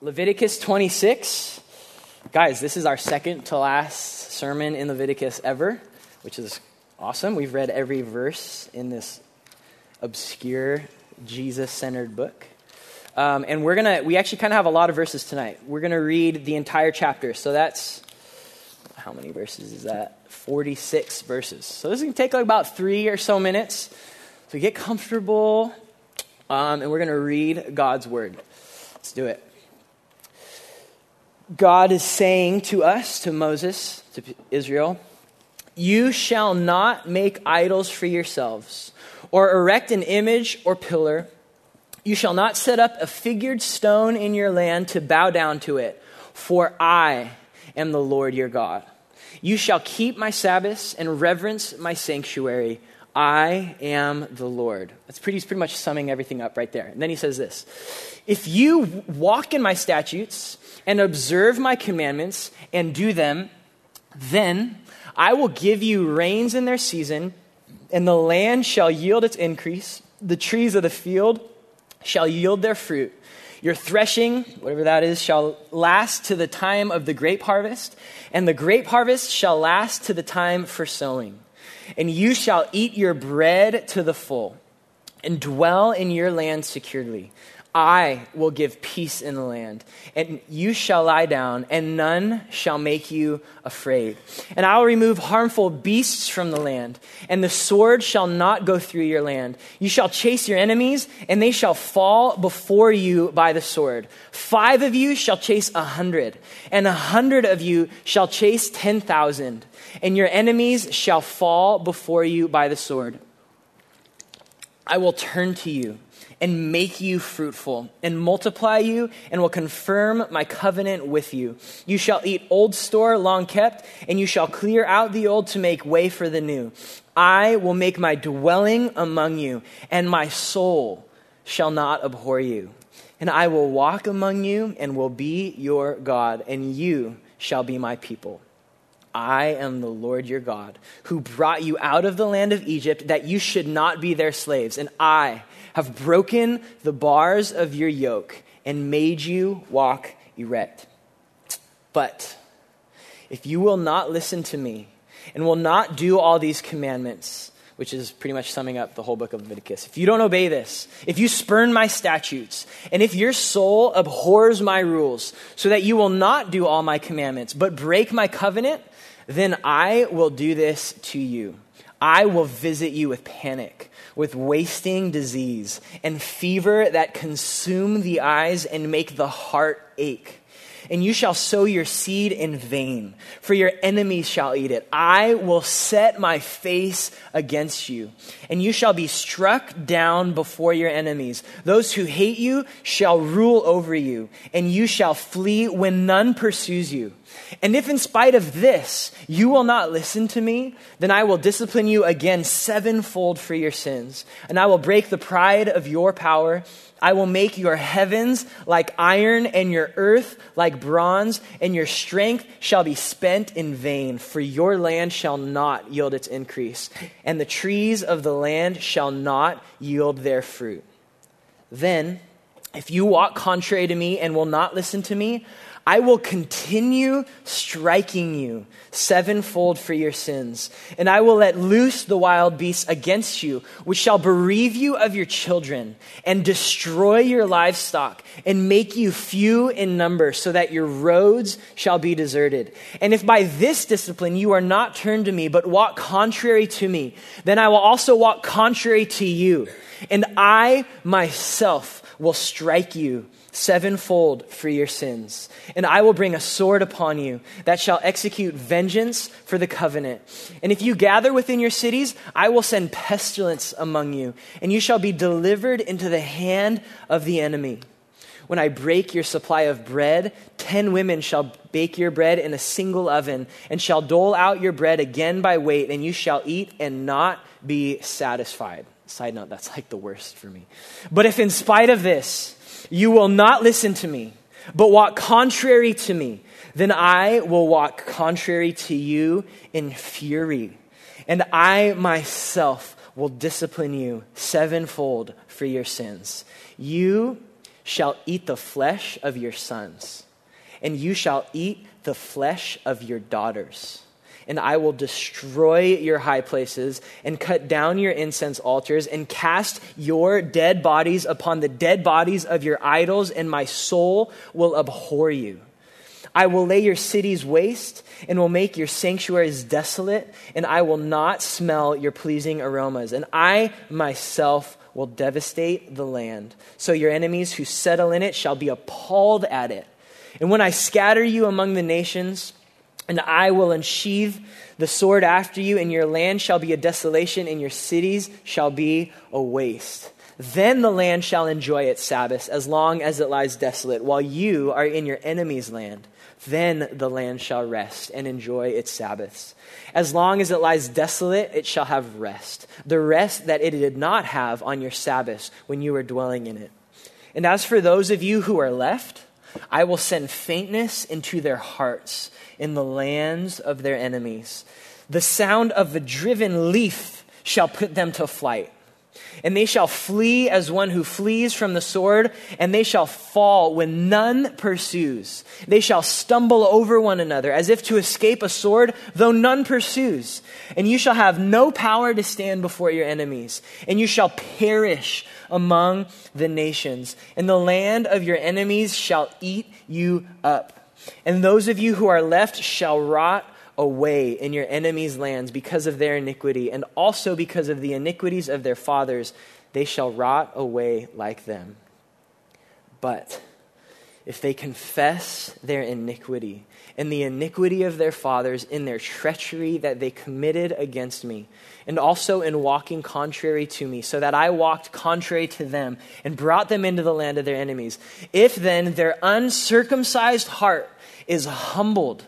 Leviticus 26. Guys, this is our second to last sermon in Leviticus ever, which is awesome. We've read every verse in this obscure, Jesus centered book. Um, and we're going to, we actually kind of have a lot of verses tonight. We're going to read the entire chapter. So that's, how many verses is that? 46 verses. So this is going to take like about three or so minutes. So get comfortable, um, and we're going to read God's word. Let's do it. God is saying to us, to Moses, to Israel, You shall not make idols for yourselves, or erect an image or pillar. You shall not set up a figured stone in your land to bow down to it, for I am the Lord your God. You shall keep my Sabbaths and reverence my sanctuary. I am the Lord. That's pretty, he's pretty much summing everything up right there. And then he says this If you walk in my statutes, and observe my commandments and do them, then I will give you rains in their season, and the land shall yield its increase. The trees of the field shall yield their fruit. Your threshing, whatever that is, shall last to the time of the grape harvest, and the grape harvest shall last to the time for sowing. And you shall eat your bread to the full, and dwell in your land securely. I will give peace in the land, and you shall lie down, and none shall make you afraid. And I will remove harmful beasts from the land, and the sword shall not go through your land. You shall chase your enemies, and they shall fall before you by the sword. Five of you shall chase a hundred, and a hundred of you shall chase ten thousand, and your enemies shall fall before you by the sword. I will turn to you and make you fruitful, and multiply you, and will confirm my covenant with you. You shall eat old store long kept, and you shall clear out the old to make way for the new. I will make my dwelling among you, and my soul shall not abhor you. And I will walk among you, and will be your God, and you shall be my people. I am the Lord your God, who brought you out of the land of Egypt, that you should not be their slaves. And I have broken the bars of your yoke and made you walk erect. But if you will not listen to me and will not do all these commandments, which is pretty much summing up the whole book of Leviticus. If you don't obey this, if you spurn my statutes, and if your soul abhors my rules, so that you will not do all my commandments, but break my covenant, then I will do this to you. I will visit you with panic with wasting disease and fever that consume the eyes and make the heart ache. And you shall sow your seed in vain, for your enemies shall eat it. I will set my face against you, and you shall be struck down before your enemies. Those who hate you shall rule over you, and you shall flee when none pursues you. And if in spite of this you will not listen to me, then I will discipline you again sevenfold for your sins. And I will break the pride of your power. I will make your heavens like iron and your earth like bronze, and your strength shall be spent in vain, for your land shall not yield its increase, and the trees of the land shall not yield their fruit. Then, if you walk contrary to me and will not listen to me, I will continue striking you sevenfold for your sins, and I will let loose the wild beasts against you, which shall bereave you of your children, and destroy your livestock, and make you few in number, so that your roads shall be deserted. And if by this discipline you are not turned to me, but walk contrary to me, then I will also walk contrary to you, and I myself will strike you sevenfold for your sins. And I will bring a sword upon you that shall execute vengeance for the covenant. And if you gather within your cities, I will send pestilence among you, and you shall be delivered into the hand of the enemy. When I break your supply of bread, ten women shall bake your bread in a single oven, and shall dole out your bread again by weight, and you shall eat and not be satisfied. Side note, that's like the worst for me. But if in spite of this, you will not listen to me, but walk contrary to me, then I will walk contrary to you in fury. And I myself will discipline you sevenfold for your sins. You shall eat the flesh of your sons, and you shall eat the flesh of your daughters. And I will destroy your high places and cut down your incense altars and cast your dead bodies upon the dead bodies of your idols, and my soul will abhor you. I will lay your cities waste and will make your sanctuaries desolate, and I will not smell your pleasing aromas. And I myself will devastate the land. So your enemies who settle in it shall be appalled at it. And when I scatter you among the nations, and I will unsheathe the sword after you, and your land shall be a desolation, and your cities shall be a waste. Then the land shall enjoy its Sabbaths as long as it lies desolate, while you are in your enemy's land. Then the land shall rest and enjoy its Sabbaths. As long as it lies desolate, it shall have rest, the rest that it did not have on your Sabbaths when you were dwelling in it. And as for those of you who are left, I will send faintness into their hearts in the lands of their enemies. The sound of a driven leaf shall put them to flight. And they shall flee as one who flees from the sword, and they shall fall when none pursues. They shall stumble over one another as if to escape a sword, though none pursues. And you shall have no power to stand before your enemies, and you shall perish among the nations. And the land of your enemies shall eat you up. And those of you who are left shall rot away in your enemies' lands because of their iniquity, and also because of the iniquities of their fathers, they shall rot away like them. But if they confess their iniquity and the iniquity of their fathers in their treachery that they committed against me, and also in walking contrary to me, so that I walked contrary to them and brought them into the land of their enemies, if then their uncircumcised heart is humbled,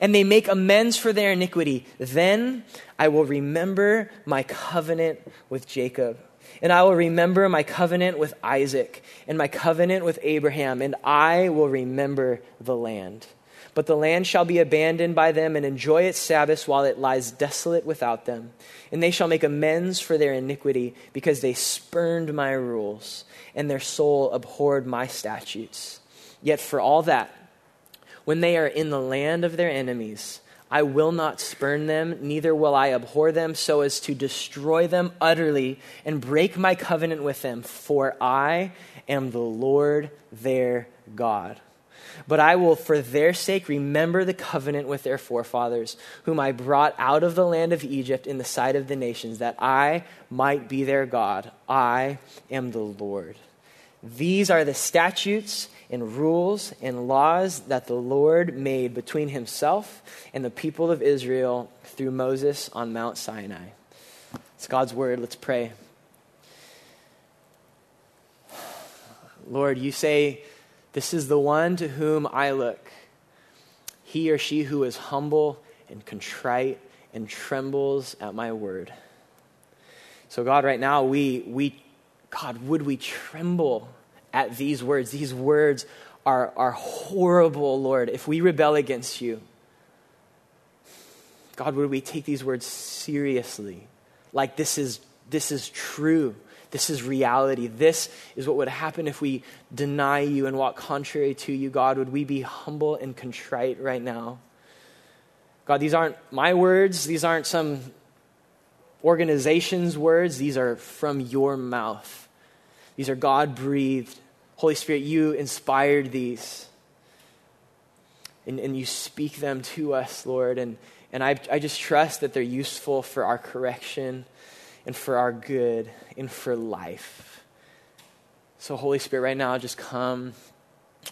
and they make amends for their iniquity, then I will remember my covenant with Jacob. And I will remember my covenant with Isaac and my covenant with Abraham, and I will remember the land. But the land shall be abandoned by them and enjoy its Sabbaths while it lies desolate without them. And they shall make amends for their iniquity because they spurned my rules, and their soul abhorred my statutes. Yet for all that, when they are in the land of their enemies. I will not spurn them, neither will I abhor them, so as to destroy them utterly and break my covenant with them, for I am the Lord their God. But I will, for their sake, remember the covenant with their forefathers, whom I brought out of the land of Egypt in the sight of the nations, that I might be their God. I am the Lord. These are the statutes and rules and laws that the Lord made between himself and the people of Israel through Moses on Mount Sinai. It's God's word. Let's pray. Lord, you say, This is the one to whom I look. He or she who is humble and contrite and trembles at my word. So, God, right now, we, we God, would we tremble at these words. These words are, are horrible, Lord, if we rebel against you. God, would we take these words seriously? Like this is, this is true. This is reality. This is what would happen if we deny you and walk contrary to you, God. Would we be humble and contrite right now? God, these aren't my words. These aren't some organization's words. These are from your mouth. These are God breathed Holy Spirit, you inspired these. And, and you speak them to us, Lord. And, and I, I just trust that they're useful for our correction and for our good and for life. So, Holy Spirit, right now, just come.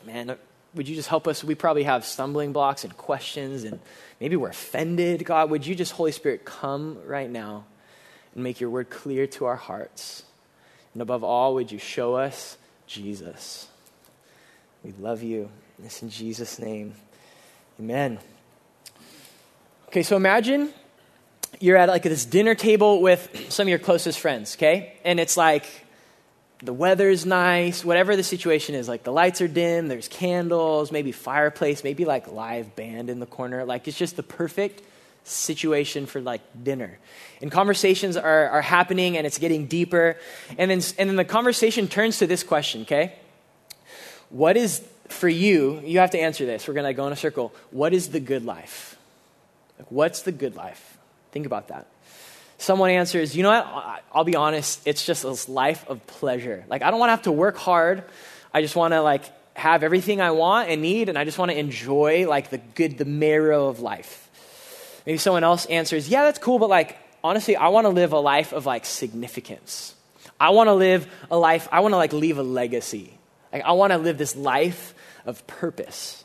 Man, would you just help us? We probably have stumbling blocks and questions, and maybe we're offended. God, would you just, Holy Spirit, come right now and make your word clear to our hearts? And above all, would you show us Jesus. We love you. This in Jesus' name. Amen. Okay, so imagine you're at like this dinner table with some of your closest friends, okay? And it's like the weather's nice, whatever the situation is, like the lights are dim, there's candles, maybe fireplace, maybe like live band in the corner. Like it's just the perfect situation for like dinner. And conversations are, are happening and it's getting deeper. And then, and then the conversation turns to this question, okay? what is for you? You have to answer this. We're going to go in a circle. What is the good life? Like, what's the good life? Think about that. Someone answers, you know what? I'll be honest, it's just this life of pleasure. Like, I don't want to have to work hard. I just want to, like, have everything I want and need, and I just want to enjoy, like, the good, the marrow of life. Maybe someone else answers, yeah, that's cool, but, like, honestly, I want to live a life of, like, significance. I want to live a life, I want to, like, leave a legacy. Like, I want to live this life of purpose.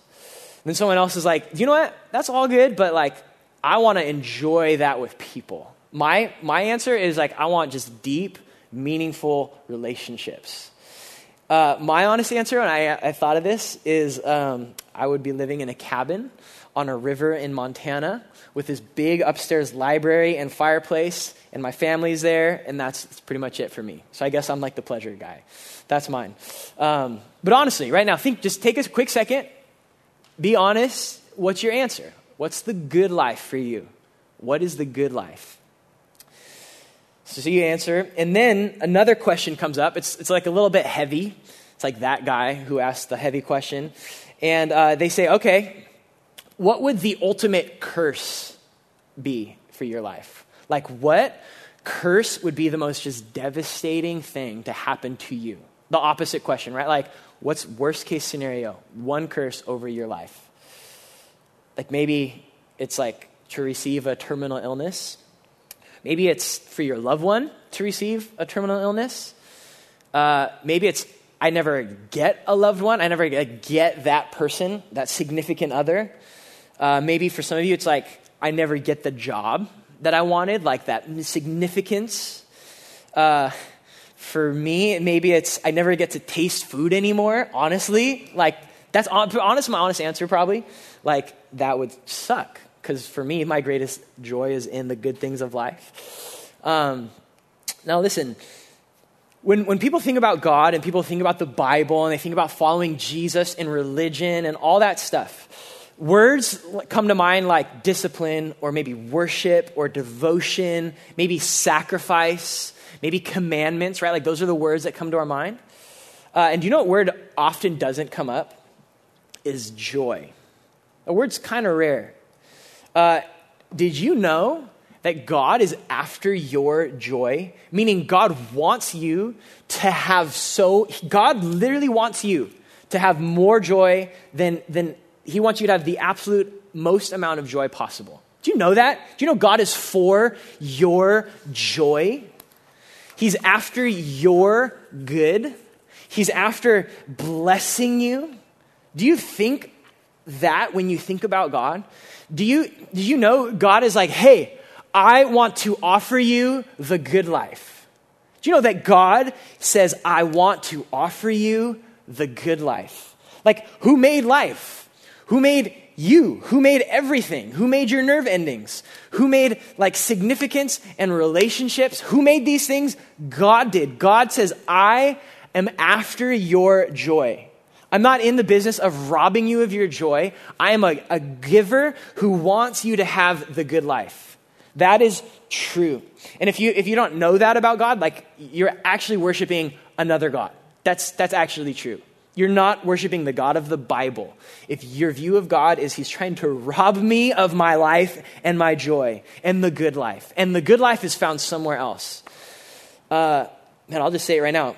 And then someone else is like, you know what? That's all good, but, like, I want to enjoy that with people. My, my answer is like, I want just deep, meaningful relationships. Uh, my honest answer, and I, I thought of this, is um, I would be living in a cabin on a river in Montana with this big upstairs library and fireplace, and my family's there, and that's, that's pretty much it for me. So I guess I'm like the pleasure guy. That's mine. Um, but honestly, right now, think, just take a quick second, be honest. What's your answer? What's the good life for you? What is the good life? So see you answer. And then another question comes up. It's, it's like a little bit heavy. It's like that guy who asked the heavy question. And uh, they say, okay, what would the ultimate curse be for your life? Like, what curse would be the most just devastating thing to happen to you? The opposite question, right? Like, what's worst case scenario? One curse over your life. Like, maybe it's like to receive a terminal illness Maybe it's for your loved one to receive a terminal illness. Uh, maybe it's I never get a loved one. I never get that person, that significant other. Uh, maybe for some of you, it's like I never get the job that I wanted, like that significance. Uh, for me, maybe it's I never get to taste food anymore. Honestly, like that's honest. My honest answer probably, like that would suck because for me, my greatest joy is in the good things of life. Um, now, listen, when, when people think about God and people think about the Bible and they think about following Jesus and religion and all that stuff, words come to mind like discipline or maybe worship or devotion, maybe sacrifice, maybe commandments, right? Like those are the words that come to our mind. Uh, and do you know what word often doesn't come up? Is joy. A word's kind of rare. Uh, did you know that God is after your joy? Meaning, God wants you to have so, God literally wants you to have more joy than, than He wants you to have the absolute most amount of joy possible. Do you know that? Do you know God is for your joy? He's after your good. He's after blessing you. Do you think that when you think about God? Do you, do you know God is like, hey, I want to offer you the good life? Do you know that God says, I want to offer you the good life? Like, who made life? Who made you? Who made everything? Who made your nerve endings? Who made like significance and relationships? Who made these things? God did. God says, I am after your joy. I'm not in the business of robbing you of your joy. I am a, a giver who wants you to have the good life. That is true. And if you, if you don't know that about God, like you're actually worshiping another God. That's, that's actually true. You're not worshiping the God of the Bible. If your view of God is He's trying to rob me of my life and my joy and the good life, and the good life is found somewhere else. Uh, and I'll just say it right now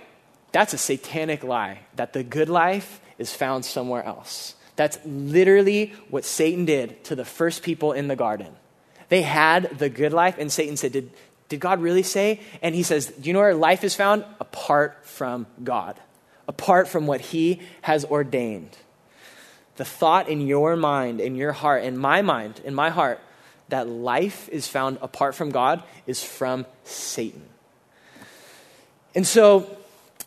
that's a satanic lie that the good life is found somewhere else. That's literally what Satan did to the first people in the garden. They had the good life, and Satan said, Did, did God really say? And he says, Do you know where life is found? Apart from God, apart from what he has ordained. The thought in your mind, in your heart, in my mind, in my heart, that life is found apart from God is from Satan. And so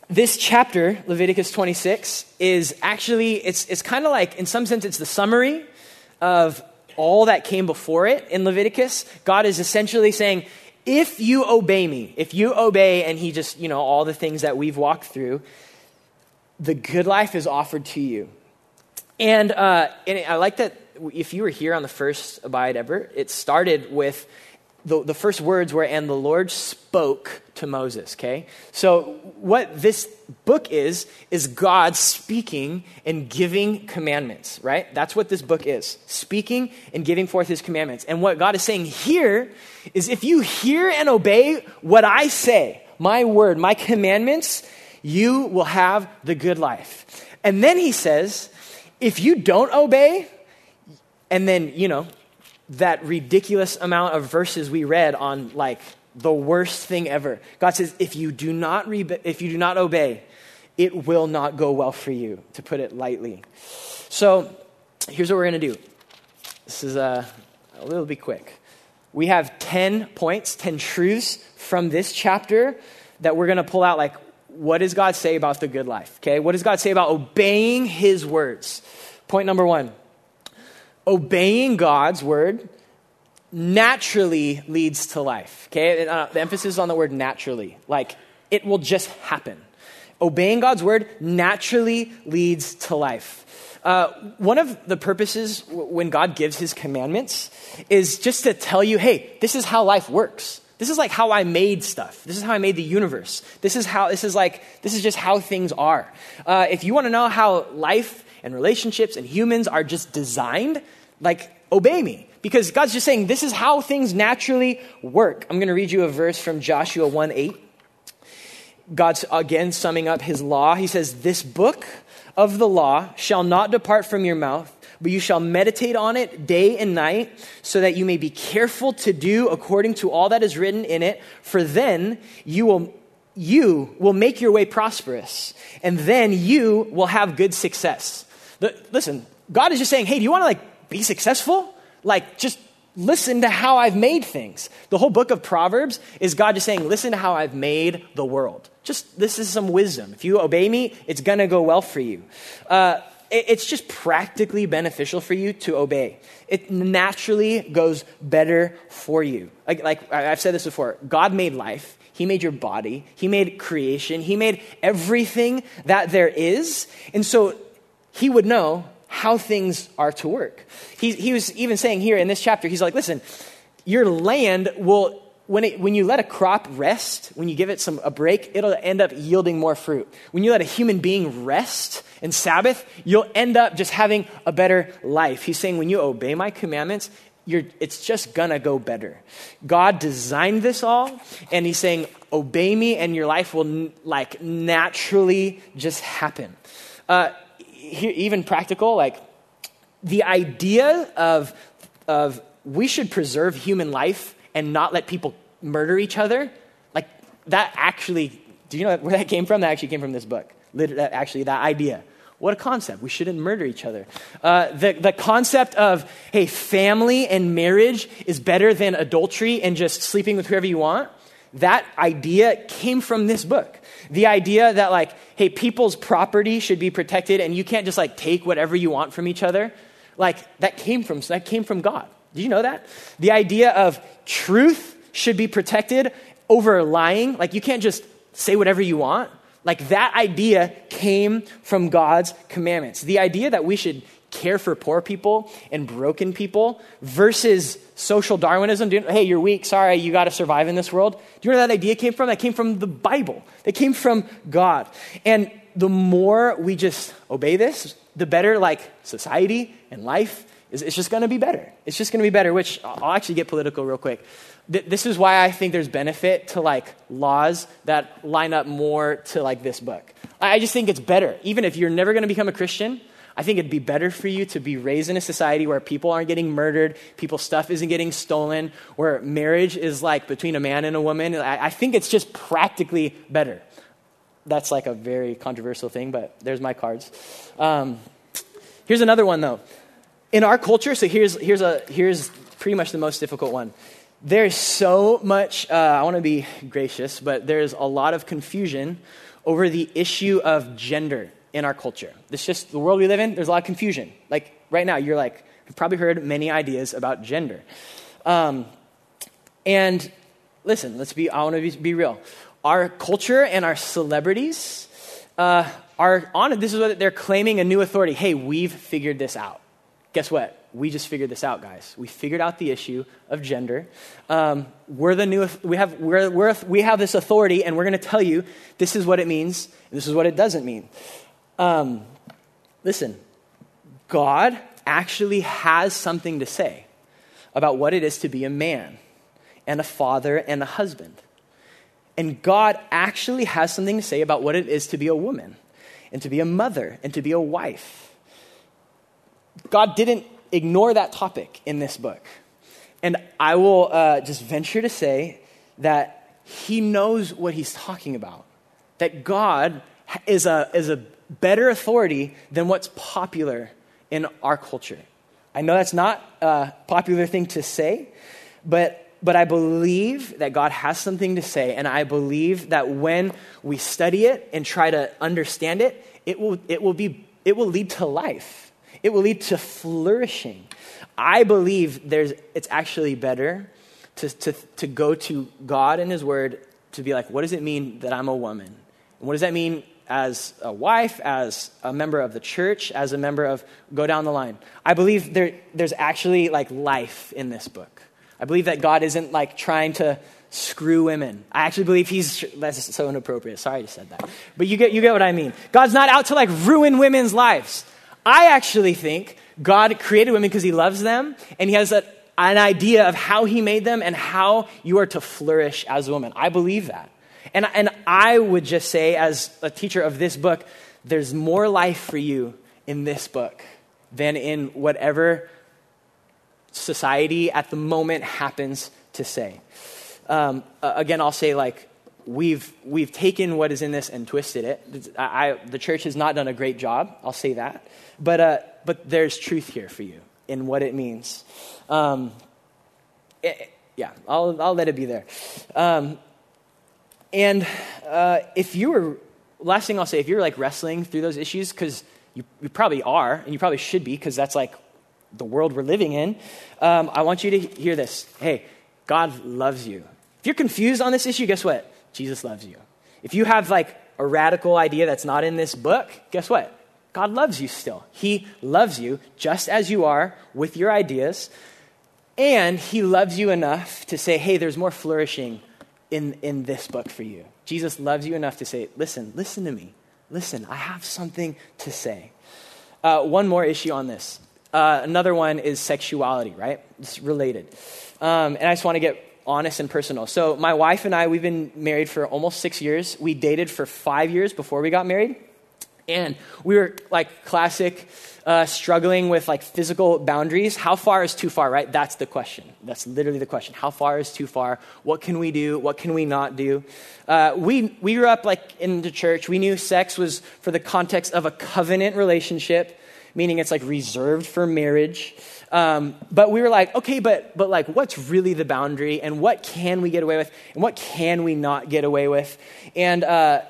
this chapter, Leviticus 26, is actually, it's, it's kind of like, in some sense, it's the summary of all that came before it in Leviticus. God is essentially saying, if you obey me, if you obey, and he just, you know, all the things that we've walked through, the good life is offered to you. And, uh, and I like that if you were here on the first Abide ever, it started with the, the first words were, and the Lord spoke to Moses, okay? So, what this book is, is God speaking and giving commandments, right? That's what this book is speaking and giving forth his commandments. And what God is saying here is if you hear and obey what I say, my word, my commandments, you will have the good life. And then he says, if you don't obey, and then, you know, that ridiculous amount of verses we read on like the worst thing ever. God says, if you do not, re- if you do not obey, it will not go well for you, to put it lightly. So here's what we're going to do. This is a, a little bit quick. We have 10 points, 10 truths from this chapter that we're going to pull out like, what does God say about the good life? Okay, what does God say about obeying his words? Point number one obeying God's word naturally leads to life. Okay, uh, the emphasis on the word naturally, like it will just happen. Obeying God's word naturally leads to life. Uh, one of the purposes when God gives his commandments is just to tell you, hey, this is how life works. This is like how I made stuff. This is how I made the universe. This is how, this is like, this is just how things are. Uh, if you want to know how life and relationships and humans are just designed, like, obey me. Because God's just saying, this is how things naturally work. I'm going to read you a verse from Joshua 1 8. God's again summing up his law. He says, This book of the law shall not depart from your mouth, but you shall meditate on it day and night, so that you may be careful to do according to all that is written in it, for then you will you will make your way prosperous, and then you will have good success. The, listen, God is just saying, hey, do you want to like be successful? Like, just listen to how I've made things. The whole book of Proverbs is God just saying, listen to how I've made the world. Just, this is some wisdom. If you obey me, it's to go well for you. Uh, it's just practically beneficial for you to obey. It naturally goes better for you. Like, like I've said this before God made life. He made your body. He made creation. He made everything that there is. And so he would know how things are to work. He, he was even saying here in this chapter, he's like, listen, your land will, when, it, when you let a crop rest, when you give it some, a break, it'll end up yielding more fruit. When you let a human being rest and Sabbath, you'll end up just having a better life. He's saying, when you obey my commandments, you're, it's just gonna go better. God designed this all, and He's saying, obey me, and your life will like naturally just happen. Uh, even practical, like the idea of, of we should preserve human life and not let people murder each other, like that actually, do you know where that came from? That actually came from this book. Actually, that idea. What a concept. We shouldn't murder each other. Uh, the, the concept of, hey, family and marriage is better than adultery and just sleeping with whoever you want, that idea came from this book. The idea that, like, hey, people's property should be protected and you can't just, like, take whatever you want from each other, like, that came from, that came from God. Did you know that? The idea of truth should be protected over lying. Like, you can't just say whatever you want. Like, that idea came from God's commandments. The idea that we should care for poor people and broken people versus social Darwinism. hey, you're weak. Sorry, you got to survive in this world. Do you know where that idea came from? That came from the Bible. That came from God. And the more we just obey this, the better, like, society and life is. It's just going to be better. It's just going to be better, which I'll actually get political real quick. This is why I think there's benefit to, like, laws that line up more to, like, this book. I just think it's better. Even if you're never going to become a Christian, I think it'd be better for you to be raised in a society where people aren't getting murdered, people's stuff isn't getting stolen, where marriage is like between a man and a woman. I, I think it's just practically better. That's like a very controversial thing, but there's my cards. Um, here's another one, though. In our culture, so here's, here's, a, here's pretty much the most difficult one. There's so much, uh, I want to be gracious, but there's a lot of confusion over the issue of gender in our culture. This just the world we live in, there's a lot of confusion. Like right now, you're like, you've probably heard many ideas about gender. Um, and listen, let's be, I want to be, be, real. Our culture and our celebrities uh, are on it. This is what they're claiming a new authority. Hey, we've figured this out. Guess what? We just figured this out, guys. We figured out the issue of gender. Um, we're the new, we have, we're, we're, we have this authority, and we're going to tell you this is what it means, and this is what it doesn't mean. Um, listen, God actually has something to say about what it is to be a man and a father and a husband. And God actually has something to say about what it is to be a woman and to be a mother and to be a wife. God didn't ignore that topic in this book. And I will uh, just venture to say that he knows what he's talking about. That God is a, is a better authority than what's popular in our culture. I know that's not a popular thing to say, but, but I believe that God has something to say, and I believe that when we study it and try to understand it, it will, it will, be, it will lead to life. It will lead to flourishing. I believe there's, it's actually better to, to, to go to God and His Word to be like, what does it mean that I'm a woman? And what does that mean as a wife, as a member of the church, as a member of, go down the line. I believe there, there's actually like life in this book. I believe that God isn't like trying to screw women. I actually believe he's, that's so inappropriate. Sorry I said that. But you get, you get what I mean. God's not out to like ruin women's lives. I actually think God created women because he loves them and he has a, an idea of how he made them and how you are to flourish as a woman. I believe that. And, and I would just say, as a teacher of this book, there's more life for you in this book than in whatever society at the moment happens to say. Um, again, I'll say, like, we've, we've taken what is in this and twisted it. I, I, the church has not done a great job, I'll say that. But, uh, but there's truth here for you in what it means. Um, it, yeah, I'll, I'll let it be there. Um, and uh, if you were, last thing I'll say, if you're like wrestling through those issues, because you, you, probably are, and you probably should be, because that's like the world we're living in, um, I want you to hear this. Hey, God loves you. If you're confused on this issue, guess what? Jesus loves you. If you have like a radical idea that's not in this book, guess what? God loves you still. He loves you just as you are with your ideas. And He loves you enough to say, hey, there's more flourishing in, in this book for you. Jesus loves you enough to say, listen, listen to me. Listen, I have something to say. Uh, one more issue on this. Uh, another one is sexuality, right? It's related. Um, and I just want to get honest and personal. So, my wife and I, we've been married for almost six years. We dated for five years before we got married. And we were like classic uh, struggling with like physical boundaries. How far is too far, right? That's the question. That's literally the question. How far is too far? What can we do? What can we not do? Uh, we, we grew up like in the church. We knew sex was for the context of a covenant relationship, meaning it's like reserved for marriage. Um, but we were like, okay, but, but like, what's really the boundary? And what can we get away with? And what can we not get away with? And uh,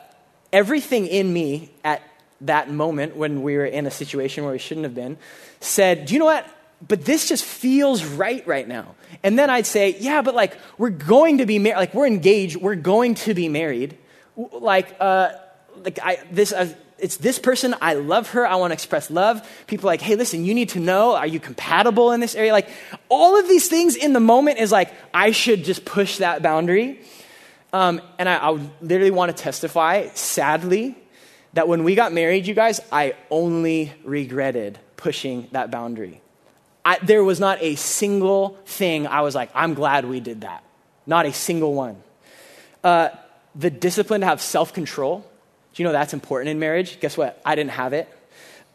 everything in me at that moment when we were in a situation where we shouldn't have been said, Do you know what? But this just feels right right now. And then I'd say, Yeah, but like, we're going to be married. Like, we're engaged. We're going to be married. Like, uh, like I, this, uh, it's this person. I love her. I want to express love. People like, hey, listen, you need to know, are you compatible in this area? Like, all of these things in the moment is like, I should just push that boundary. Um, and I, I literally want to testify, sadly, that when we got married, you guys, I only regretted pushing that boundary. I, there was not a single thing I was like, I'm glad we did that. Not a single one. Uh, the discipline to have self control, do you know that's important in marriage? Guess what? I didn't have it.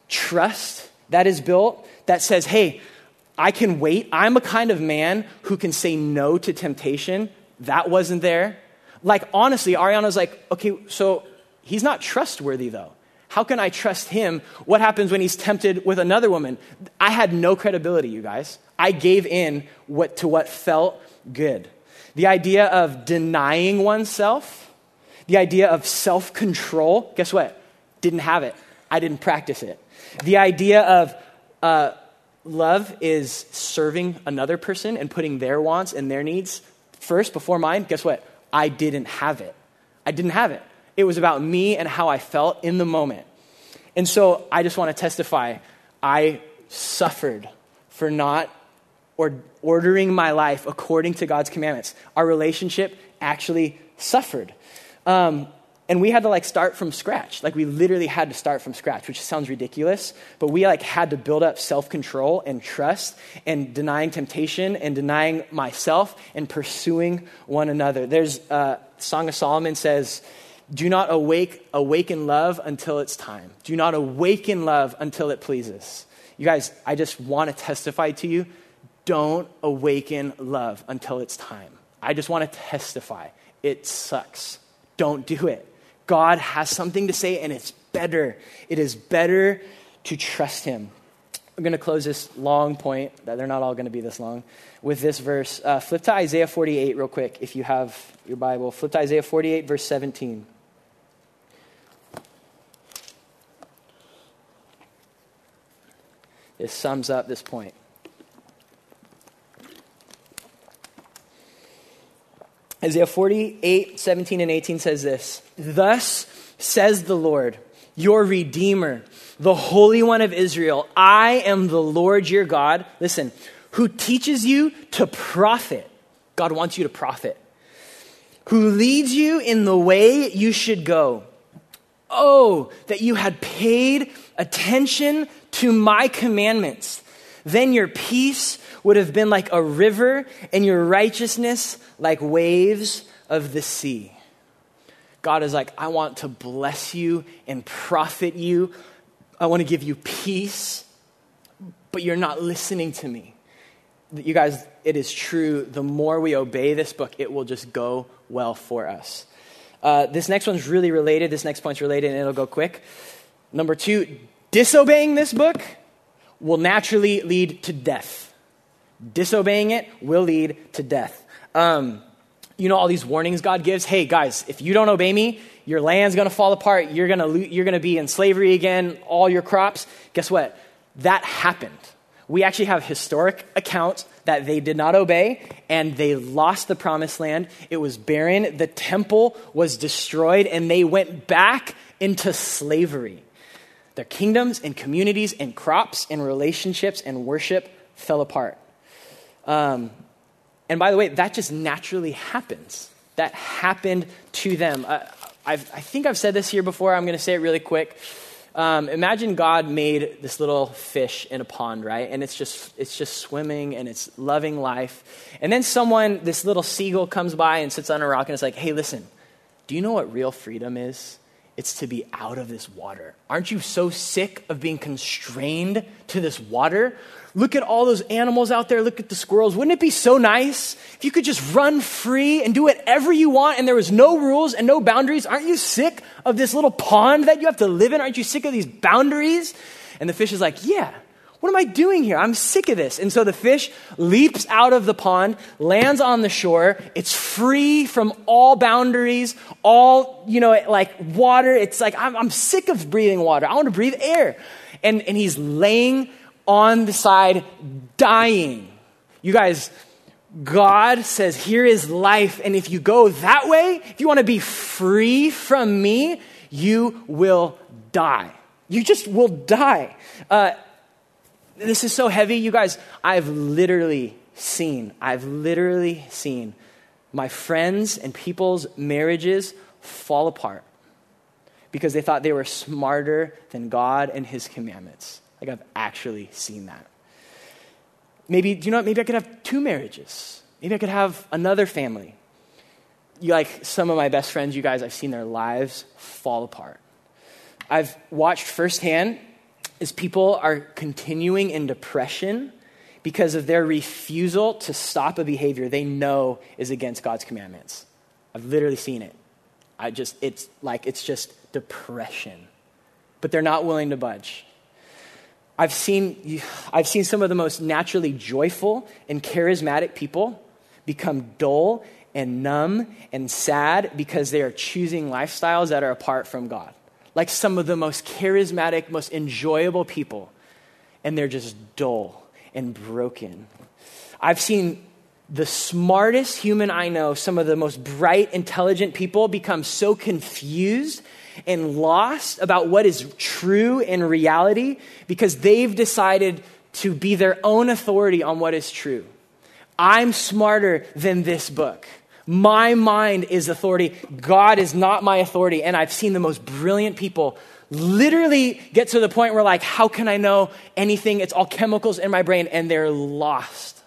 Trust that is built that says, hey, I can wait. I'm a kind of man who can say no to temptation. That wasn't there. Like, honestly, Ariana's like, okay, so He's not trustworthy, though. How can I trust him? What happens when he's tempted with another woman? I had no credibility, you guys. I gave in what, to what felt good. The idea of denying oneself, the idea of self control, guess what? Didn't have it. I didn't practice it. The idea of uh, love is serving another person and putting their wants and their needs first before mine, guess what? I didn't have it. I didn't have it. It was about me and how I felt in the moment. And so I just want to testify I suffered for not or ordering my life according to God's commandments. Our relationship actually suffered. Um, and we had to like start from scratch. Like we literally had to start from scratch which sounds ridiculous but we like had to build up self-control and trust and denying temptation and denying myself and pursuing one another. There's uh, song of solomon says do not awake awaken love until it's time. Do not awaken love until it pleases. You guys i just want to testify to you. Don't awaken love until it's time. I just want to testify. It sucks don't do it God has something to say, and it's better. It is better to trust Him. I'm going to close this long point, that they're not all going to be this long, with this verse. Uh, flip to Isaiah 48 real quick if you have your Bible. Flip to Isaiah 48, verse 17. This sums up this point. Isaiah 48, 17, and 18 says this Thus says the Lord, your Redeemer, the Holy One of Israel I am the Lord your God. Listen, who teaches you to profit. God wants you to profit. Who leads you in the way you should go. Oh, that you had paid attention to my commandments. Then your peace would have been like a river, and your righteousness like waves of the sea. God is like, I want to bless you and profit you. I want to give you peace, but you're not listening to me. You guys, it is true. The more we obey this book, it will just go well for us. Uh, this next one's really related. This next point's related, and it'll go quick. Number two, disobeying this book will naturally lead to death. Disobeying it will lead to death. Um, you know all these warnings God gives. Hey guys, if you don't obey me, your land's going to fall apart. You're going to you're going to be in slavery again. All your crops. Guess what? That happened. We actually have historic accounts that they did not obey and they lost the promised land. It was barren. The temple was destroyed and they went back into slavery. Their kingdoms and communities and crops and relationships and worship fell apart. Um, and by the way, that just naturally happens. That happened to them. Uh, i think I've said this here before. I'm going to say it really quick. Um, imagine God made this little fish in a pond, right? And it's just it's just swimming and it's loving life. And then someone, this little seagull, comes by and sits on a rock and it's like, "Hey, listen, do you know what real freedom is? It's to be out of this water. Aren't you so sick of being constrained to this water? Look at all those animals out there. Look at the squirrels. Wouldn't it be so nice if you could just run free and do whatever you want and there was no rules and no boundaries? Aren't you sick of this little pond that you have to live in? Aren't you sick of these boundaries? And the fish is like, Yeah, what am I doing here? I'm sick of this. And so the fish leaps out of the pond, lands on the shore. It's free from all boundaries, all, you know, like water. It's like, I'm, I'm sick of breathing water. I want to breathe air. And, and he's laying on the side dying. You guys, God says, Here is life. And if you go that way, if you want to be free from me, you will die. You just will die. Uh, this is so heavy, you guys. I've literally seen, I've literally seen my friends and people's marriages fall apart because they thought they were smarter than God and his commandments. Like, I've actually seen that. Maybe, do you know what? Maybe I could have two marriages. Maybe I could have another family. You, like some of my best friends, you guys, I've seen their lives fall apart. I've watched firsthand as people are continuing in depression because of their refusal to stop a behavior they know is against God's commandments. I've literally seen it. I just, it's like, it's just depression. But they're not willing to budge. I've seen, I've seen some of the most naturally joyful and charismatic people become dull and numb and sad because they are choosing lifestyles that are apart from God. Like some of the most charismatic, most enjoyable people, and they're just dull and broken. I've seen the smartest human I know, some of the most bright, intelligent people become so confused and lost about what is true in reality because they've decided to be their own authority on what is true. I'm smarter than this book. My mind is authority. God is not my authority. And I've seen the most brilliant people literally get to the point where, like, how can I know anything? It's all chemicals in my brain, and they're lost.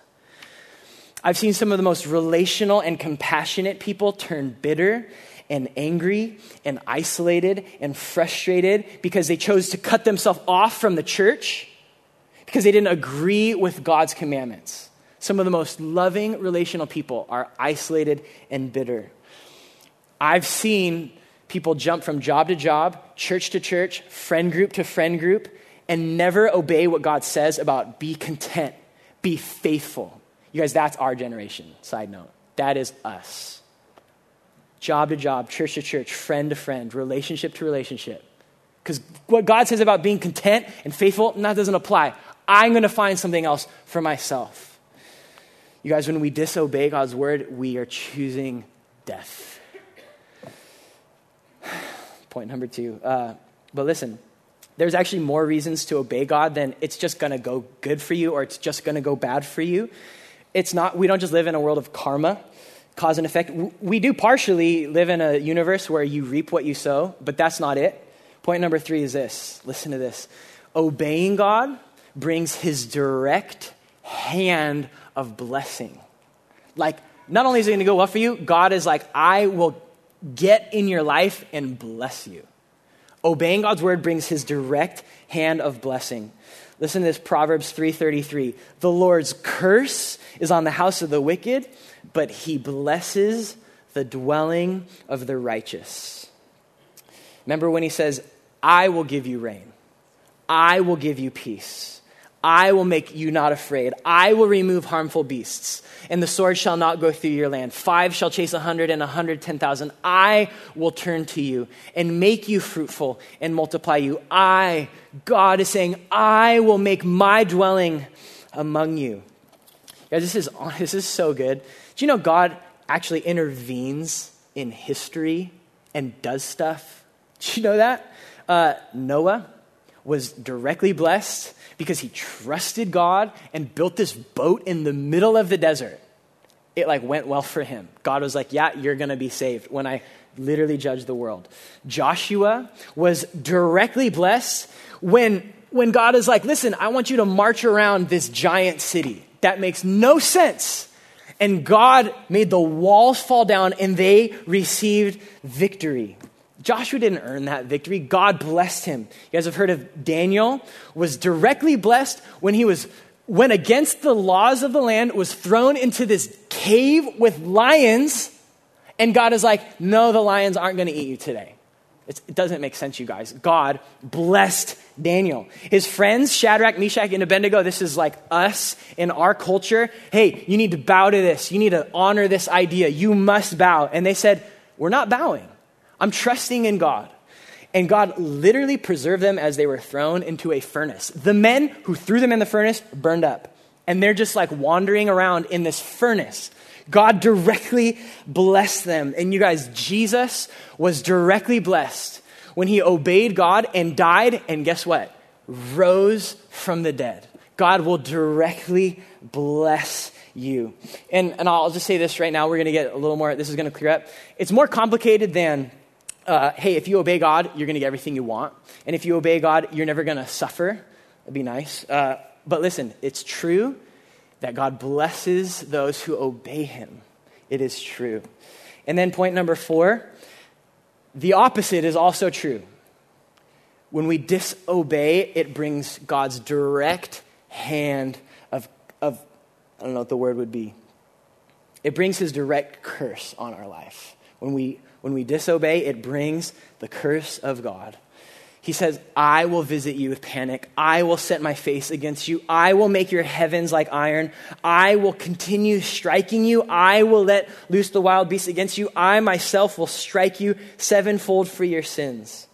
I've seen some of the most relational and compassionate people turn bitter and angry and isolated and frustrated because they chose to cut themselves off from the church because they didn't agree with God's commandments. Some of the most loving relational people are isolated and bitter. I've seen people jump from job to job, church to church, friend group to friend group, and never obey what God says about be content, be faithful. You guys, that's our generation, side note. That is us. Job to job, church to church, friend to friend, relationship to relationship. Because what God says about being content and faithful, that doesn't apply. I'm going to find something else for myself. You guys, when we disobey God's word, we are choosing death. Point number two. Uh, but listen, there's actually more reasons to obey God than it's just going to go good for you or it's just going to go bad for you. It's not, we don't just live in a world of karma, cause and effect. We do partially live in a universe where you reap what you sow, but that's not it. Point number three is this listen to this. Obeying God brings his direct hand of blessing. Like, not only is it going to go well for you, God is like, I will get in your life and bless you. Obeying God's word brings his direct hand of blessing. Listen to this Proverbs 3:33. The Lord's curse is on the house of the wicked, but he blesses the dwelling of the righteous. Remember when he says, "I will give you rain. I will give you peace." I will make you not afraid. I will remove harmful beasts, and the sword shall not go through your land. Five shall chase a hundred, and a hundred ten thousand. I will turn to you and make you fruitful and multiply you. I, God is saying, I will make my dwelling among you. Guys, this is, this is so good. Do you know God actually intervenes in history and does stuff? Do you know that? Uh, Noah was directly blessed because he trusted God and built this boat in the middle of the desert. It like went well for him. God was like, "Yeah, you're going to be saved when I literally judge the world." Joshua was directly blessed when when God is like, "Listen, I want you to march around this giant city." That makes no sense. And God made the walls fall down and they received victory. Joshua didn't earn that victory. God blessed him. You guys have heard of Daniel was directly blessed when he was went against the laws of the land, was thrown into this cave with lions, and God is like, "No, the lions aren't going to eat you today." It's, it doesn't make sense, you guys. God blessed Daniel. His friends, Shadrach, Meshach, and Abednego, this is like us in our culture. Hey, you need to bow to this. You need to honor this idea. You must bow. And they said, We're not bowing. I'm trusting in God. And God literally preserved them as they were thrown into a furnace. The men who threw them in the furnace burned up. And they're just like wandering around in this furnace. God directly blessed them. And you guys, Jesus was directly blessed when he obeyed God and died. And guess what? Rose from the dead. God will directly bless you. And, and I'll just say this right now. We're going to get a little more, this is going to clear up. It's more complicated than uh, hey, if you obey God, you're going to get everything you want. And if you obey God, you're never going to suffer. That'd be nice. Uh, but listen, it's true that God blesses those who obey him. It is true. And then point number four the opposite is also true. When we disobey, it brings God's direct hand of, of I don't know what the word would be. It brings his direct curse on our life. When we when we disobey, it brings the curse of God. He says, I will visit you with panic. I will set my face against you. I will make your heavens like iron. I will continue striking you. I will let loose the wild beasts against you. I myself will strike you sevenfold for your sins.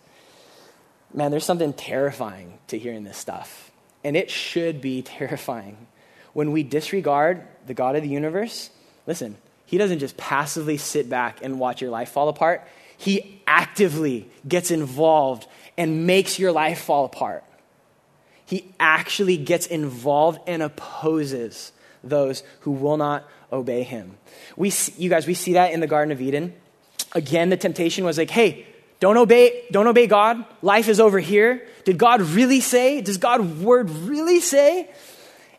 Man, there's something terrifying to hearing this stuff. And it should be terrifying. When we disregard the God of the universe, listen, he doesn't just passively sit back and watch your life fall apart. He actively gets involved and makes your life fall apart. he actually gets involved and opposes those who will not obey him. We, you guys, we see that in the Garden of Eden. Again, the temptation was like, hey, don't obey, don't obey God. Life is over here. Did God really say? Does God's word really say?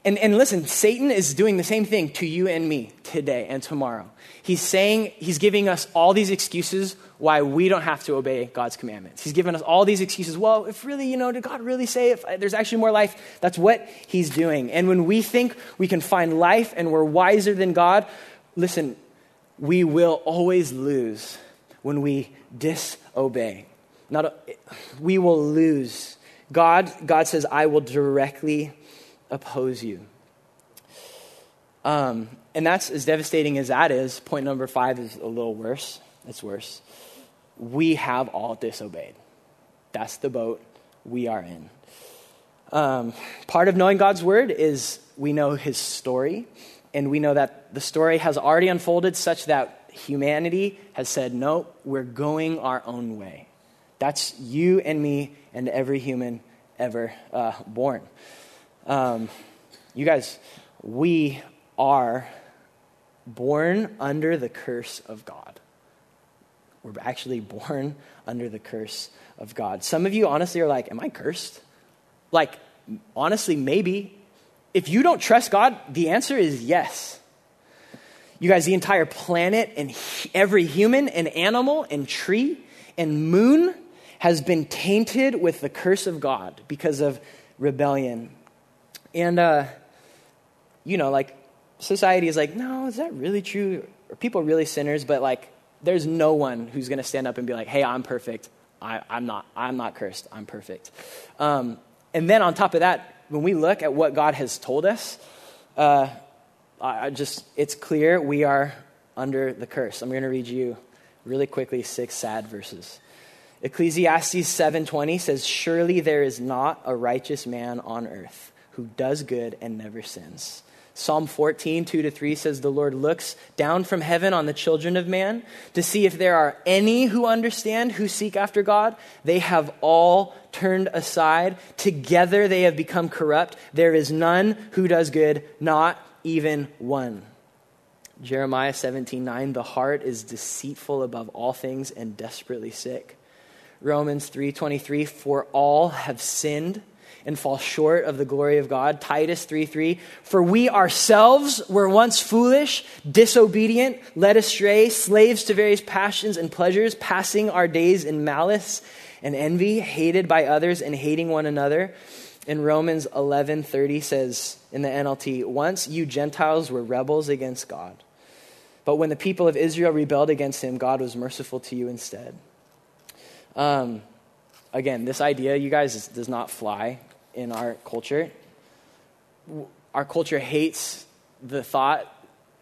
And, and listen, Satan is doing the same thing to you and me today and tomorrow. He's saying, he's giving us all these excuses why we don't have to obey God's commandments. He's given us all these excuses. Well, if really, you know, did God really say if uh, there's actually more life? That's what he's doing. And when we think we can find life and we're wiser than God, listen, we will always lose when we disobey. Not we will lose. God, God says, I will directly oppose you. Um, and that's as devastating as that is. Point number five is a little worse. It's worse. We have all disobeyed. That's the boat we are in. Um, part of knowing God's word is we know his story, and we know that the story has already unfolded such that humanity has said, no, we're going our own way. That's you and me and every human ever uh, born. Um, you guys, we are born under the curse of God. We're actually born under the curse of God. Some of you honestly are like, Am I cursed? Like, honestly, maybe. If you don't trust God, the answer is yes. You guys, the entire planet and every human and animal and tree and moon has been tainted with the curse of God because of rebellion. And, uh, you know, like, society is like, no, is that really true? Are people really sinners? But like, there's no one who's going to stand up and be like, hey, I'm perfect. I, am not, I'm not cursed. I'm perfect. Um, and then on top of that, when we look at what God has told us, uh, I just, it's clear we are under the curse. I'm going to read you really quickly six sad verses. Ecclesiastes 7:20 says, "Surely there is not a righteous man on earth who does good and never sins." Psalm 14, 2 to 3 says, The Lord looks down from heaven on the children of man to see if there are any who understand, who seek after God. They have all turned aside. Together they have become corrupt. There is none who does good, not even one. Jeremiah 17, 9, The heart is deceitful above all things and desperately sick. Romans 3, 23, For all have sinned and fall short of the glory of God. Titus 3 3. For we ourselves were once foolish, disobedient, led astray, slaves to various passions and pleasures, passing our days in malice and envy, hated by others and hating one another. In Romans 11:30 says in the NLT, once you Gentiles were rebels against God. But when the people of Israel rebelled against him, God was merciful to you instead. Um, again, this idea, you guys, does not fly in our culture. Our culture hates the thought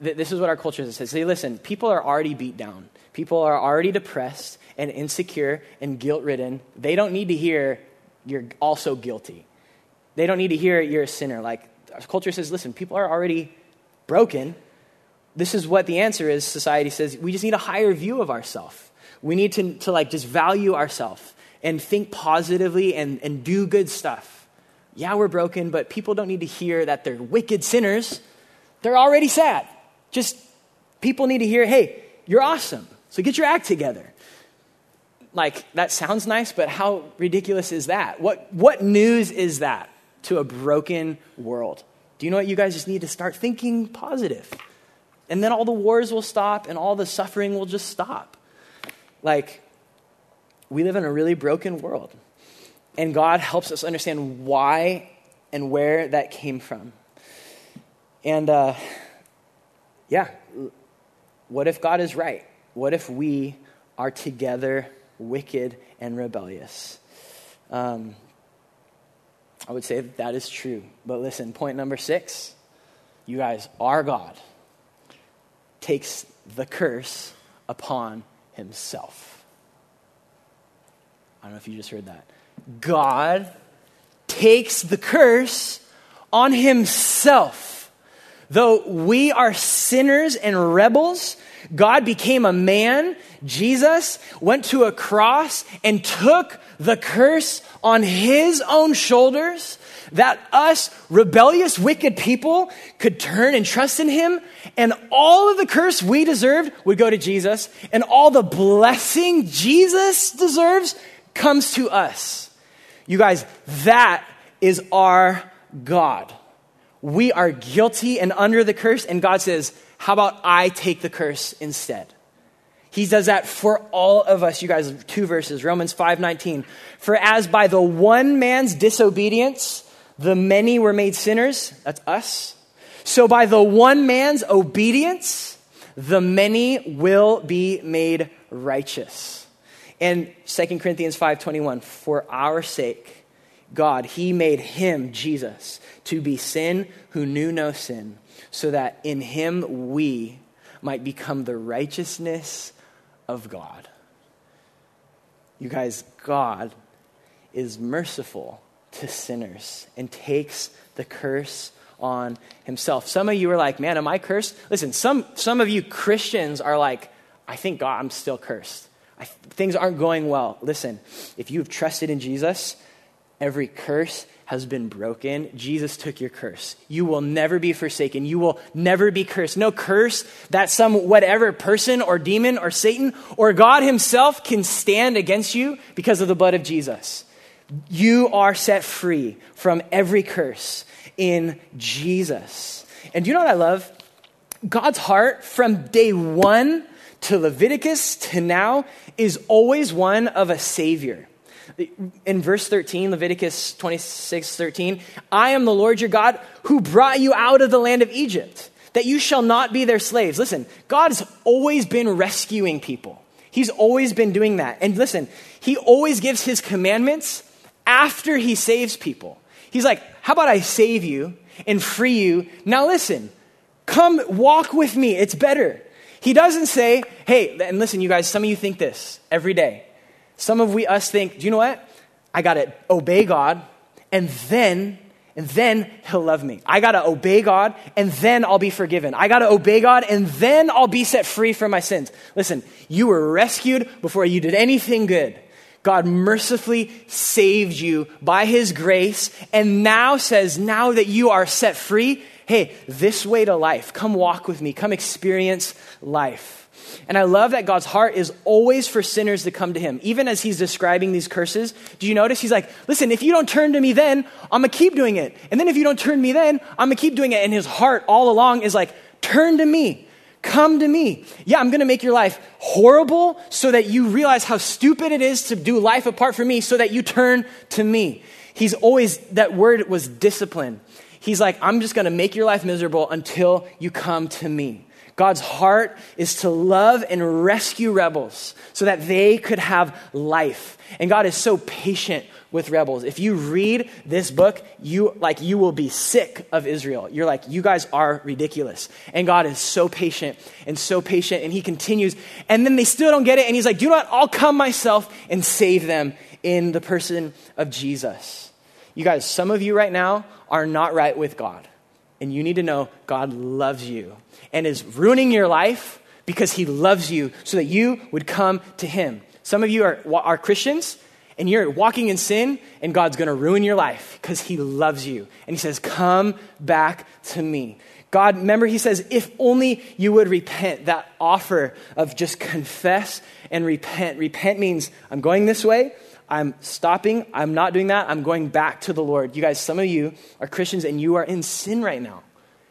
that this is what our culture says. Say, listen, people are already beat down. People are already depressed and insecure and guilt ridden. They don't need to hear you're also guilty. They don't need to hear you're a sinner. Like our culture says, listen, people are already broken. This is what the answer is. Society says we just need a higher view of ourselves. We need to, to like just value ourselves and think positively and, and do good stuff yeah, we're broken, but people don't need to hear that they're wicked sinners. They're already sad. Just people need to hear, hey, you're awesome. So get your act together. Like, that sounds nice, but how ridiculous is that? What, what news is that to a broken world? Do you know what? You guys just need to start thinking positive. And then all the wars will stop and all the suffering will just stop. Like, we live in a really broken world. And God helps us understand why and where that came from. And uh, yeah, what if God is right? What if we are together wicked and rebellious? Um, I would say that, that is true. But listen, point number six you guys, our God takes the curse upon himself. I don't know if you just heard that. God takes the curse on himself. Though we are sinners and rebels, God became a man. Jesus went to a cross and took the curse on his own shoulders. that us rebellious, wicked people could turn and trust in him, and all of the curse we deserved would go to Jesus, and all the blessing Jesus deserves comes to us. You guys, that is our God. We are guilty and under the curse, and God says, How about I take the curse instead? He does that for all of us. You guys, two verses, Romans 5:19. For as by the one man's disobedience the many were made sinners, that's us. So by the one man's obedience the many will be made righteous. And 2 Corinthians 5:21, for our sake God, he made him Jesus to be sin who knew no sin, so that in him we might become the righteousness of God. You guys, God is merciful to sinners and takes the curse on himself. Some of you are like, man, am I cursed? Listen, some, some of you Christians are like, I think God, I'm still cursed. I, things aren't going well. Listen, if you've trusted in Jesus, every curse has been broken. Jesus took your curse. You will never be forsaken. You will never be cursed. No curse that some whatever person or demon or Satan or God himself can stand against you because of the blood of Jesus. You are set free from every curse in Jesus. And do you know what I love? God's heart from day one to Leviticus to now is always one of a savior. In verse 13, Leviticus 26 13, I am the Lord your God who brought you out of the land of Egypt, that you shall not be their slaves. Listen, God has always been rescuing people. He's always been doing that. And listen, He always gives His commandments after He saves people. He's like, How about I save you and free you? Now listen, come walk with me. It's better. He doesn't say, Hey, and listen, you guys, some of you think this every day. Some of we us think, do you know what? I got to obey God and then and then he'll love me. I got to obey God and then I'll be forgiven. I got to obey God and then I'll be set free from my sins. Listen, you were rescued before you did anything good. God mercifully saved you by his grace and now says, now that you are set free, hey, this way to life. Come walk with me. Come experience life. And I love that God's heart is always for sinners to come to him. Even as he's describing these curses, do you notice? He's like, listen, if you don't turn to me then, I'm going to keep doing it. And then if you don't turn to me then, I'm going to keep doing it. And his heart all along is like, turn to me. Come to me. Yeah, I'm going to make your life horrible so that you realize how stupid it is to do life apart from me so that you turn to me. He's always, that word was discipline. He's like, I'm just going to make your life miserable until you come to me. God's heart is to love and rescue rebels so that they could have life. And God is so patient with rebels. If you read this book, you like you will be sick of Israel. You're like you guys are ridiculous. And God is so patient and so patient and he continues and then they still don't get it and he's like, "Do what? I'll come myself and save them in the person of Jesus." You guys, some of you right now are not right with God. And you need to know God loves you and is ruining your life because he loves you so that you would come to him. Some of you are, are Christians and you're walking in sin, and God's going to ruin your life because he loves you. And he says, Come back to me. God, remember, he says, if only you would repent, that offer of just confess and repent. Repent means I'm going this way, I'm stopping, I'm not doing that, I'm going back to the Lord. You guys, some of you are Christians and you are in sin right now.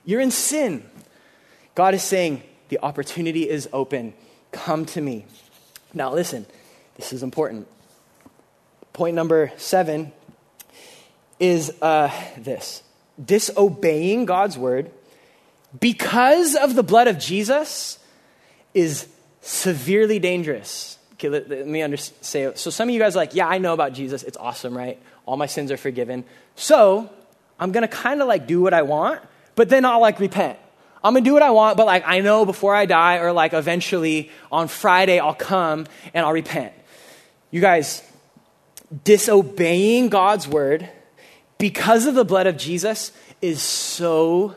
You're in sin. God is saying, the opportunity is open. Come to me. Now, listen, this is important. Point number seven is uh, this disobeying God's word because of the blood of Jesus is severely dangerous. Okay, let, let me under, say So some of you guys are like, yeah, I know about Jesus. It's awesome, right? All my sins are forgiven. So I'm going to kind of like do what I want, but then I'll like repent. I'm gonna do what I want, but like I know before I die or like eventually on Friday I'll come and I'll repent. You guys, disobeying God's word because of the blood of Jesus is so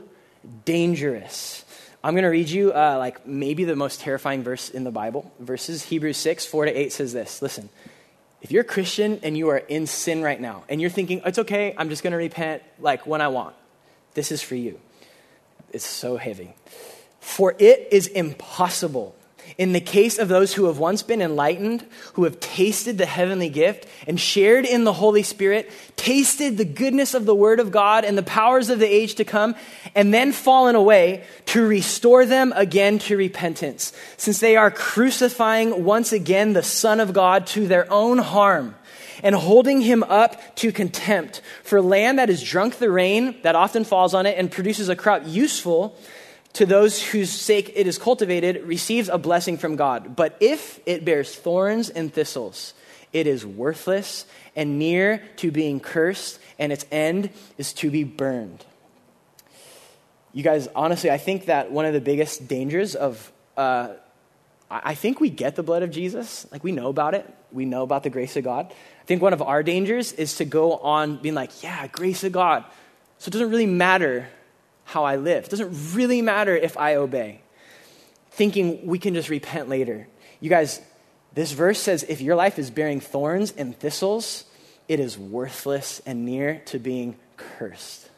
dangerous. I'm going to read you uh, like maybe the most terrifying verse in the Bible. Verses Hebrews 6, 4 to 8 says this. Listen. If you're a Christian and you are in sin right now, and you're thinking, it's okay, I'm just going to repent like when I want, this is for you. It's so heavy. For it is impossible in the case of those who have once been enlightened, who have tasted the heavenly gift and shared in the Holy Spirit, tasted the goodness of the Word of God and the powers of the age to come, and then fallen away, to restore them again to repentance, since they are crucifying once again the Son of God to their own harm and holding him up to contempt. For land that has drunk the rain that often falls on it and produces a crop useful to those whose sake it is cultivated receives a blessing from God. But if it bears thorns and thistles, it is worthless and near to being cursed, and its end is to be burned. You guys, honestly, I think that one of the biggest dangers of, uh, I think we get the blood of Jesus. Like, we know about it, we know about the grace of God. I think one of our dangers is to go on being like, yeah, grace of God. So it doesn't really matter how I live. It doesn't really matter if I obey. Thinking we can just repent later. You guys, this verse says if your life is bearing thorns and thistles, it is worthless and near to being cursed.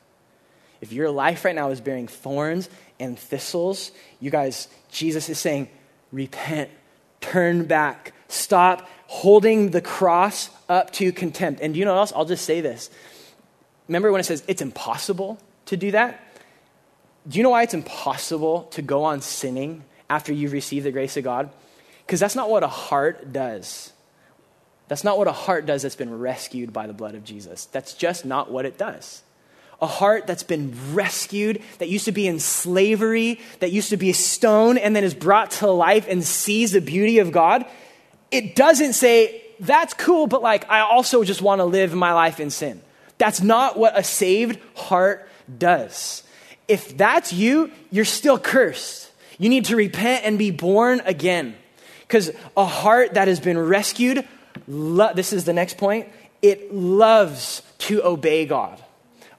If your life right now is bearing thorns and thistles, you guys, Jesus is saying, repent, turn back, stop holding the cross up to contempt. And do you know what else? I'll just say this. Remember when it says it's impossible to do that? Do you know why it's impossible to go on sinning after you've received the grace of God? Because that's not what a heart does. That's not what a heart does that's been rescued by the blood of Jesus. That's just not what it does. A heart that's been rescued, that used to be in slavery, that used to be a stone, and then is brought to life and sees the beauty of God, it doesn't say, that's cool, but like, I also just want to live my life in sin. That's not what a saved heart does if that's you, you're still cursed. You need to repent and be born again. Because a heart that has been rescued, lo- this is the next point, it loves to obey God.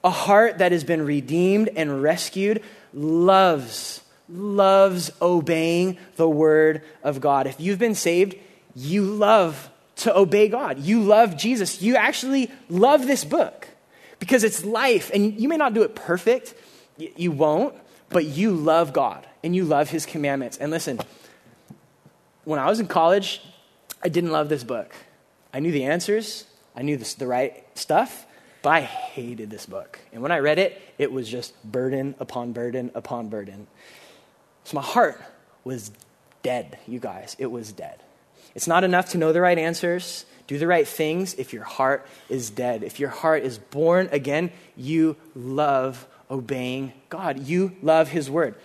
A heart that has been redeemed and rescued loves, loves obeying the word of God. If you've been saved, you love to obey God. You love Jesus. You actually love this book because it's life. And you may not do it perfect, you won't, but you love God and you love his commandments. And listen, when I was in college, I didn't love this book. I knew the answers, I knew the, right stuff, but I hated this book. And when I read it, it was just burden upon burden upon burden. So my heart was dead, you guys. It was dead. It's not enough to know the right answers, do the right things if your heart is dead. If your heart is born again, you love obeying God. You love His word.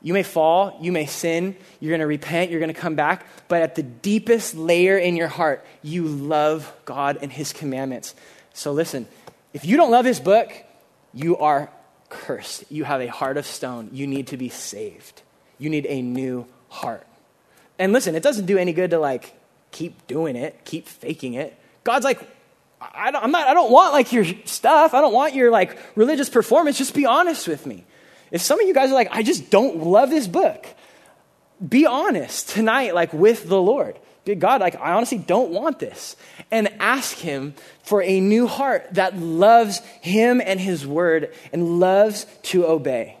You may fall, you may sin, you're going to repent, you're going to come back, but at the deepest layer in your heart, you love God and His commandments. So listen, if you don't love His book, you are cursed. You have a heart of stone. You need to be saved. You need a new heart. And listen, it doesn't do any good to like keep doing it, keep faking it. God's like, I don't, I'm not, I don't want like your stuff. I don't want your like religious performance. Just be honest with me. If some of you guys are like, I just don't love this book, be honest tonight, like with the Lord. God, like, I honestly don't want this. And ask Him for a new heart that loves Him and His word and loves to obey.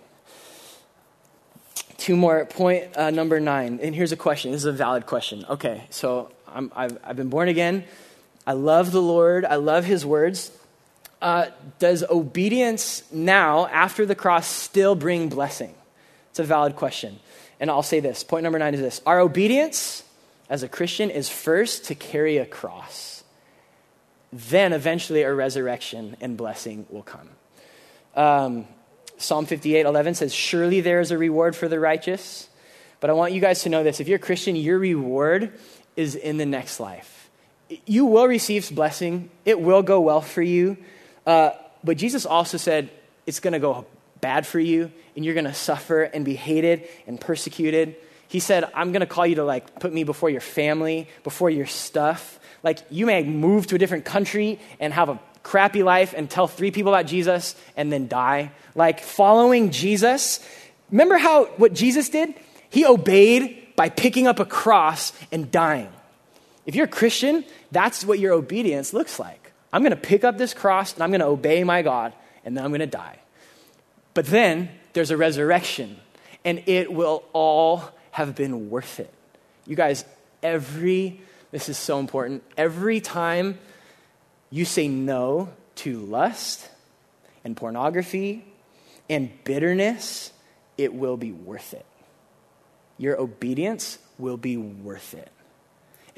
Two more, point uh, number nine. And here's a question. This is a valid question. Okay, so I'm, I've, I've been born again. I love the Lord, I love his words. Uh, does obedience now, after the cross, still bring blessing? It's a valid question. And I'll say this point number nine is this Our obedience as a Christian is first to carry a cross, then eventually a resurrection and blessing will come. Um, Psalm 58 11 says, Surely there is a reward for the righteous. But I want you guys to know this if you're a Christian, your reward is in the next life you will receive blessing. It will go well for you. Uh, but Jesus also said it's going to go bad for you and you're going to suffer and be hated and persecuted. He said, I'm going to call you to like put me before your family, before your stuff. Like you may move to a different country and have a crappy life and tell three people about Jesus and then die. Like following Jesus. Remember how what Jesus did? He obeyed by picking up a cross and dying. If you're a Christian, that's what your obedience looks like. I'm going to pick up this cross and I'm going to obey my God, and then I'm going to die. But then there's a resurrection, and it will all have been worth it. You guys, every, this is so important, every time you say no to lust and pornography and bitterness, it will be worth it. Your obedience will be worth it.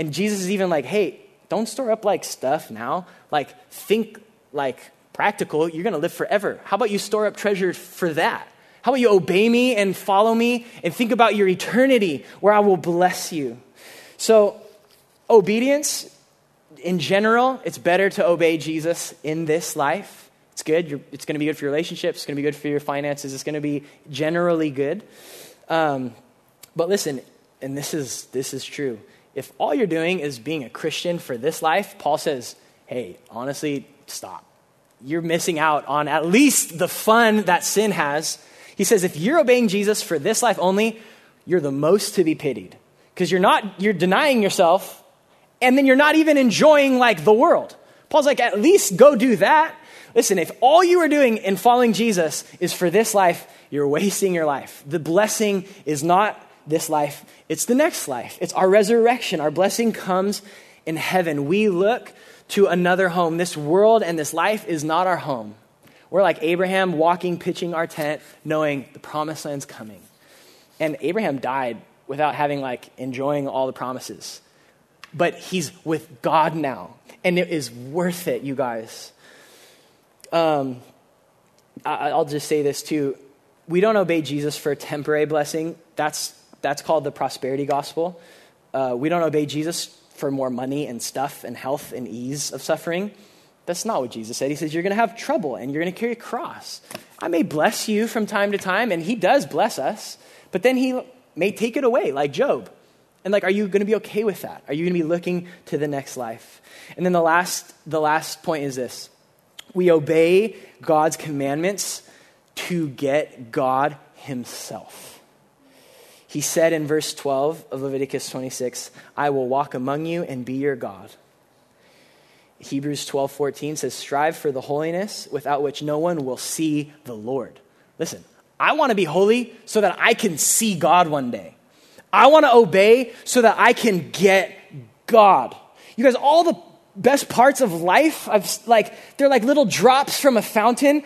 And Jesus is even like, hey, don't store up like stuff now. Like, think like practical. You're going to live forever. How about you store up treasure for that? How about you obey me and follow me and think about your eternity where I will bless you? So, obedience in general, it's better to obey Jesus in this life. It's good. You're, it's going to be good for your relationships. It's going to be good for your finances. It's going to be generally good. Um, but listen, and this is, this is true. If all you're doing is being a Christian for this life, Paul says, hey, honestly, stop. You're missing out on at least the fun that sin has. He says, if you're obeying Jesus for this life only, you're the most to be pitied. Because you're not, you're denying yourself, and then you're not even enjoying like the world. Paul's like, at least go do that. Listen, if all you are doing in following Jesus is for this life, you're wasting your life. The blessing is not this life, it's the next life. It's our resurrection. Our blessing comes in heaven. We look to another home. This world and this life is not our home. We're like Abraham walking, pitching our tent, knowing the promised land's coming. And Abraham died without having like enjoying all the promises. But he's with God now. And it is worth it, you guys. Um, I, I'll just say this too. We don't obey Jesus for a temporary blessing. That's that's called the prosperity gospel. Uh, we don't obey Jesus for more money and stuff and health and ease of suffering. That's not what Jesus said. He says, You're going to have trouble and you're going to carry a cross. I may bless you from time to time, and He does bless us, but then He may take it away, like Job. And like, are you going to be okay with that? Are you going to be looking to the next life? And then the last, the last point is this we obey God's commandments to get God Himself. He said in verse 12 of Leviticus 26, I will walk among you and be your God. Hebrews 12, 14 says, Strive for the holiness without which no one will see the Lord. Listen, I want to be holy so that I can see God one day. I want to obey so that I can get God. You guys, all the best parts of life, I've like they're like little drops from a fountain.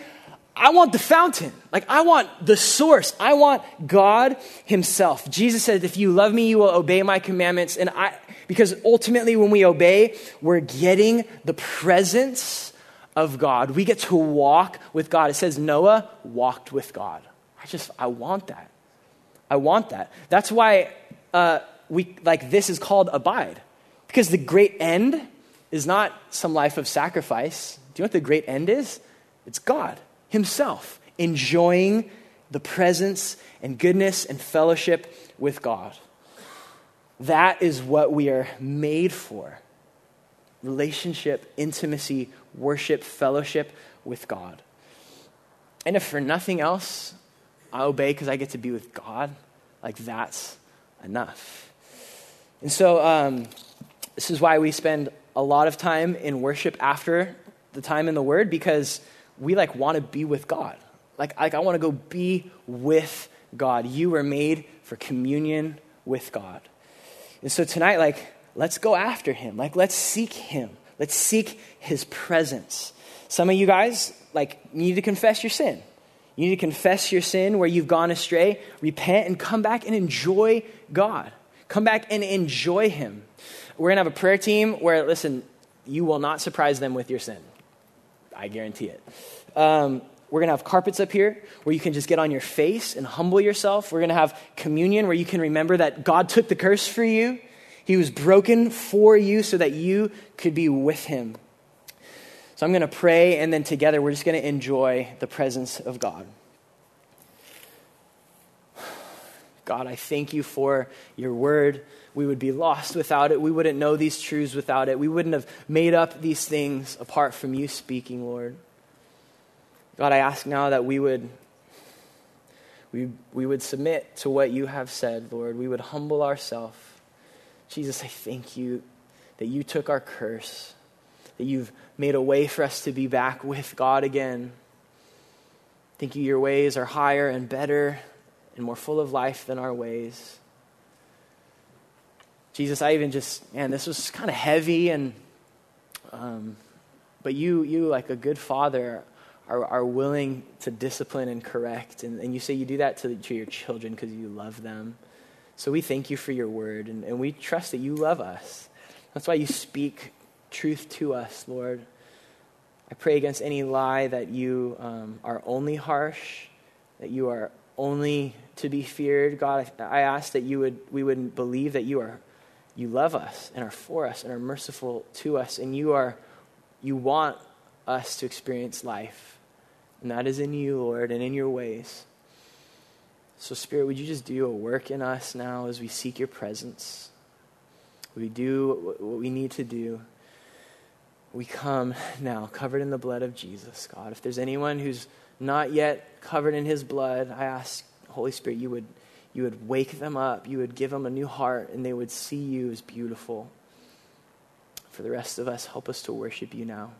I want the fountain. Like, I want the source. I want God Himself. Jesus said, If you love me, you will obey my commandments. And I, because ultimately, when we obey, we're getting the presence of God. We get to walk with God. It says Noah walked with God. I just, I want that. I want that. That's why uh, we, like, this is called abide. Because the great end is not some life of sacrifice. Do you know what the great end is? It's God himself, enjoying the presence and goodness and fellowship with God. That is what we are made for relationship, intimacy, worship, fellowship with God. And if for nothing else, I obey because I get to be with God, like that's enough. And so, um, this is why we spend a lot of time in worship after the time in the Word because we like want to be with God. Like, like I want to go be with God. You were made for communion with God. And so tonight, like, let's go after him. Like, let's seek him. Let's seek his presence. Some of you guys, like, need to confess your sin. You need to confess your sin where you've gone astray, repent, and come back and enjoy God. Come back and enjoy him. We're going to have a prayer team where, listen, you will not surprise them with your sin. I guarantee it. Um, we're going to have carpets up here where you can just get on your face and humble yourself. We're going to have communion where you can remember that God took the curse for you. He was broken for you so that you could be with him. So I'm going to pray, and then together we're just going to enjoy the presence of God. God, I thank you for your word. We would be lost without it. We wouldn't know these truths without it. We wouldn't have made up these things apart from you speaking, Lord. God, I ask now that we would we, we would submit to what you have said, Lord. We would humble ourselves. Jesus, I thank you that you took our curse, that you've made a way for us to be back with God again. Thank you, your ways are higher and better and more full of life than our ways. Jesus, I even just, man, this was kind of heavy, and um, but you, you like a good father, are, are willing to discipline and correct, and, and you say you do that to, to your children because you love them. So we thank you for your word, and, and we trust that you love us. That's why you speak truth to us, Lord. I pray against any lie that you um, are only harsh, that you are only to be feared. God, I ask that you would, we would believe that you are, you love us and are for us and are merciful to us, and you are, you want us to experience life, and that is in you, Lord, and in your ways. So, Spirit, would you just do a work in us now as we seek your presence? We do what we need to do. We come now covered in the blood of Jesus, God. If there's anyone who's not yet covered in his blood, I ask, Holy Spirit, you would, you would wake them up, you would give them a new heart, and they would see you as beautiful. For the rest of us, help us to worship you now.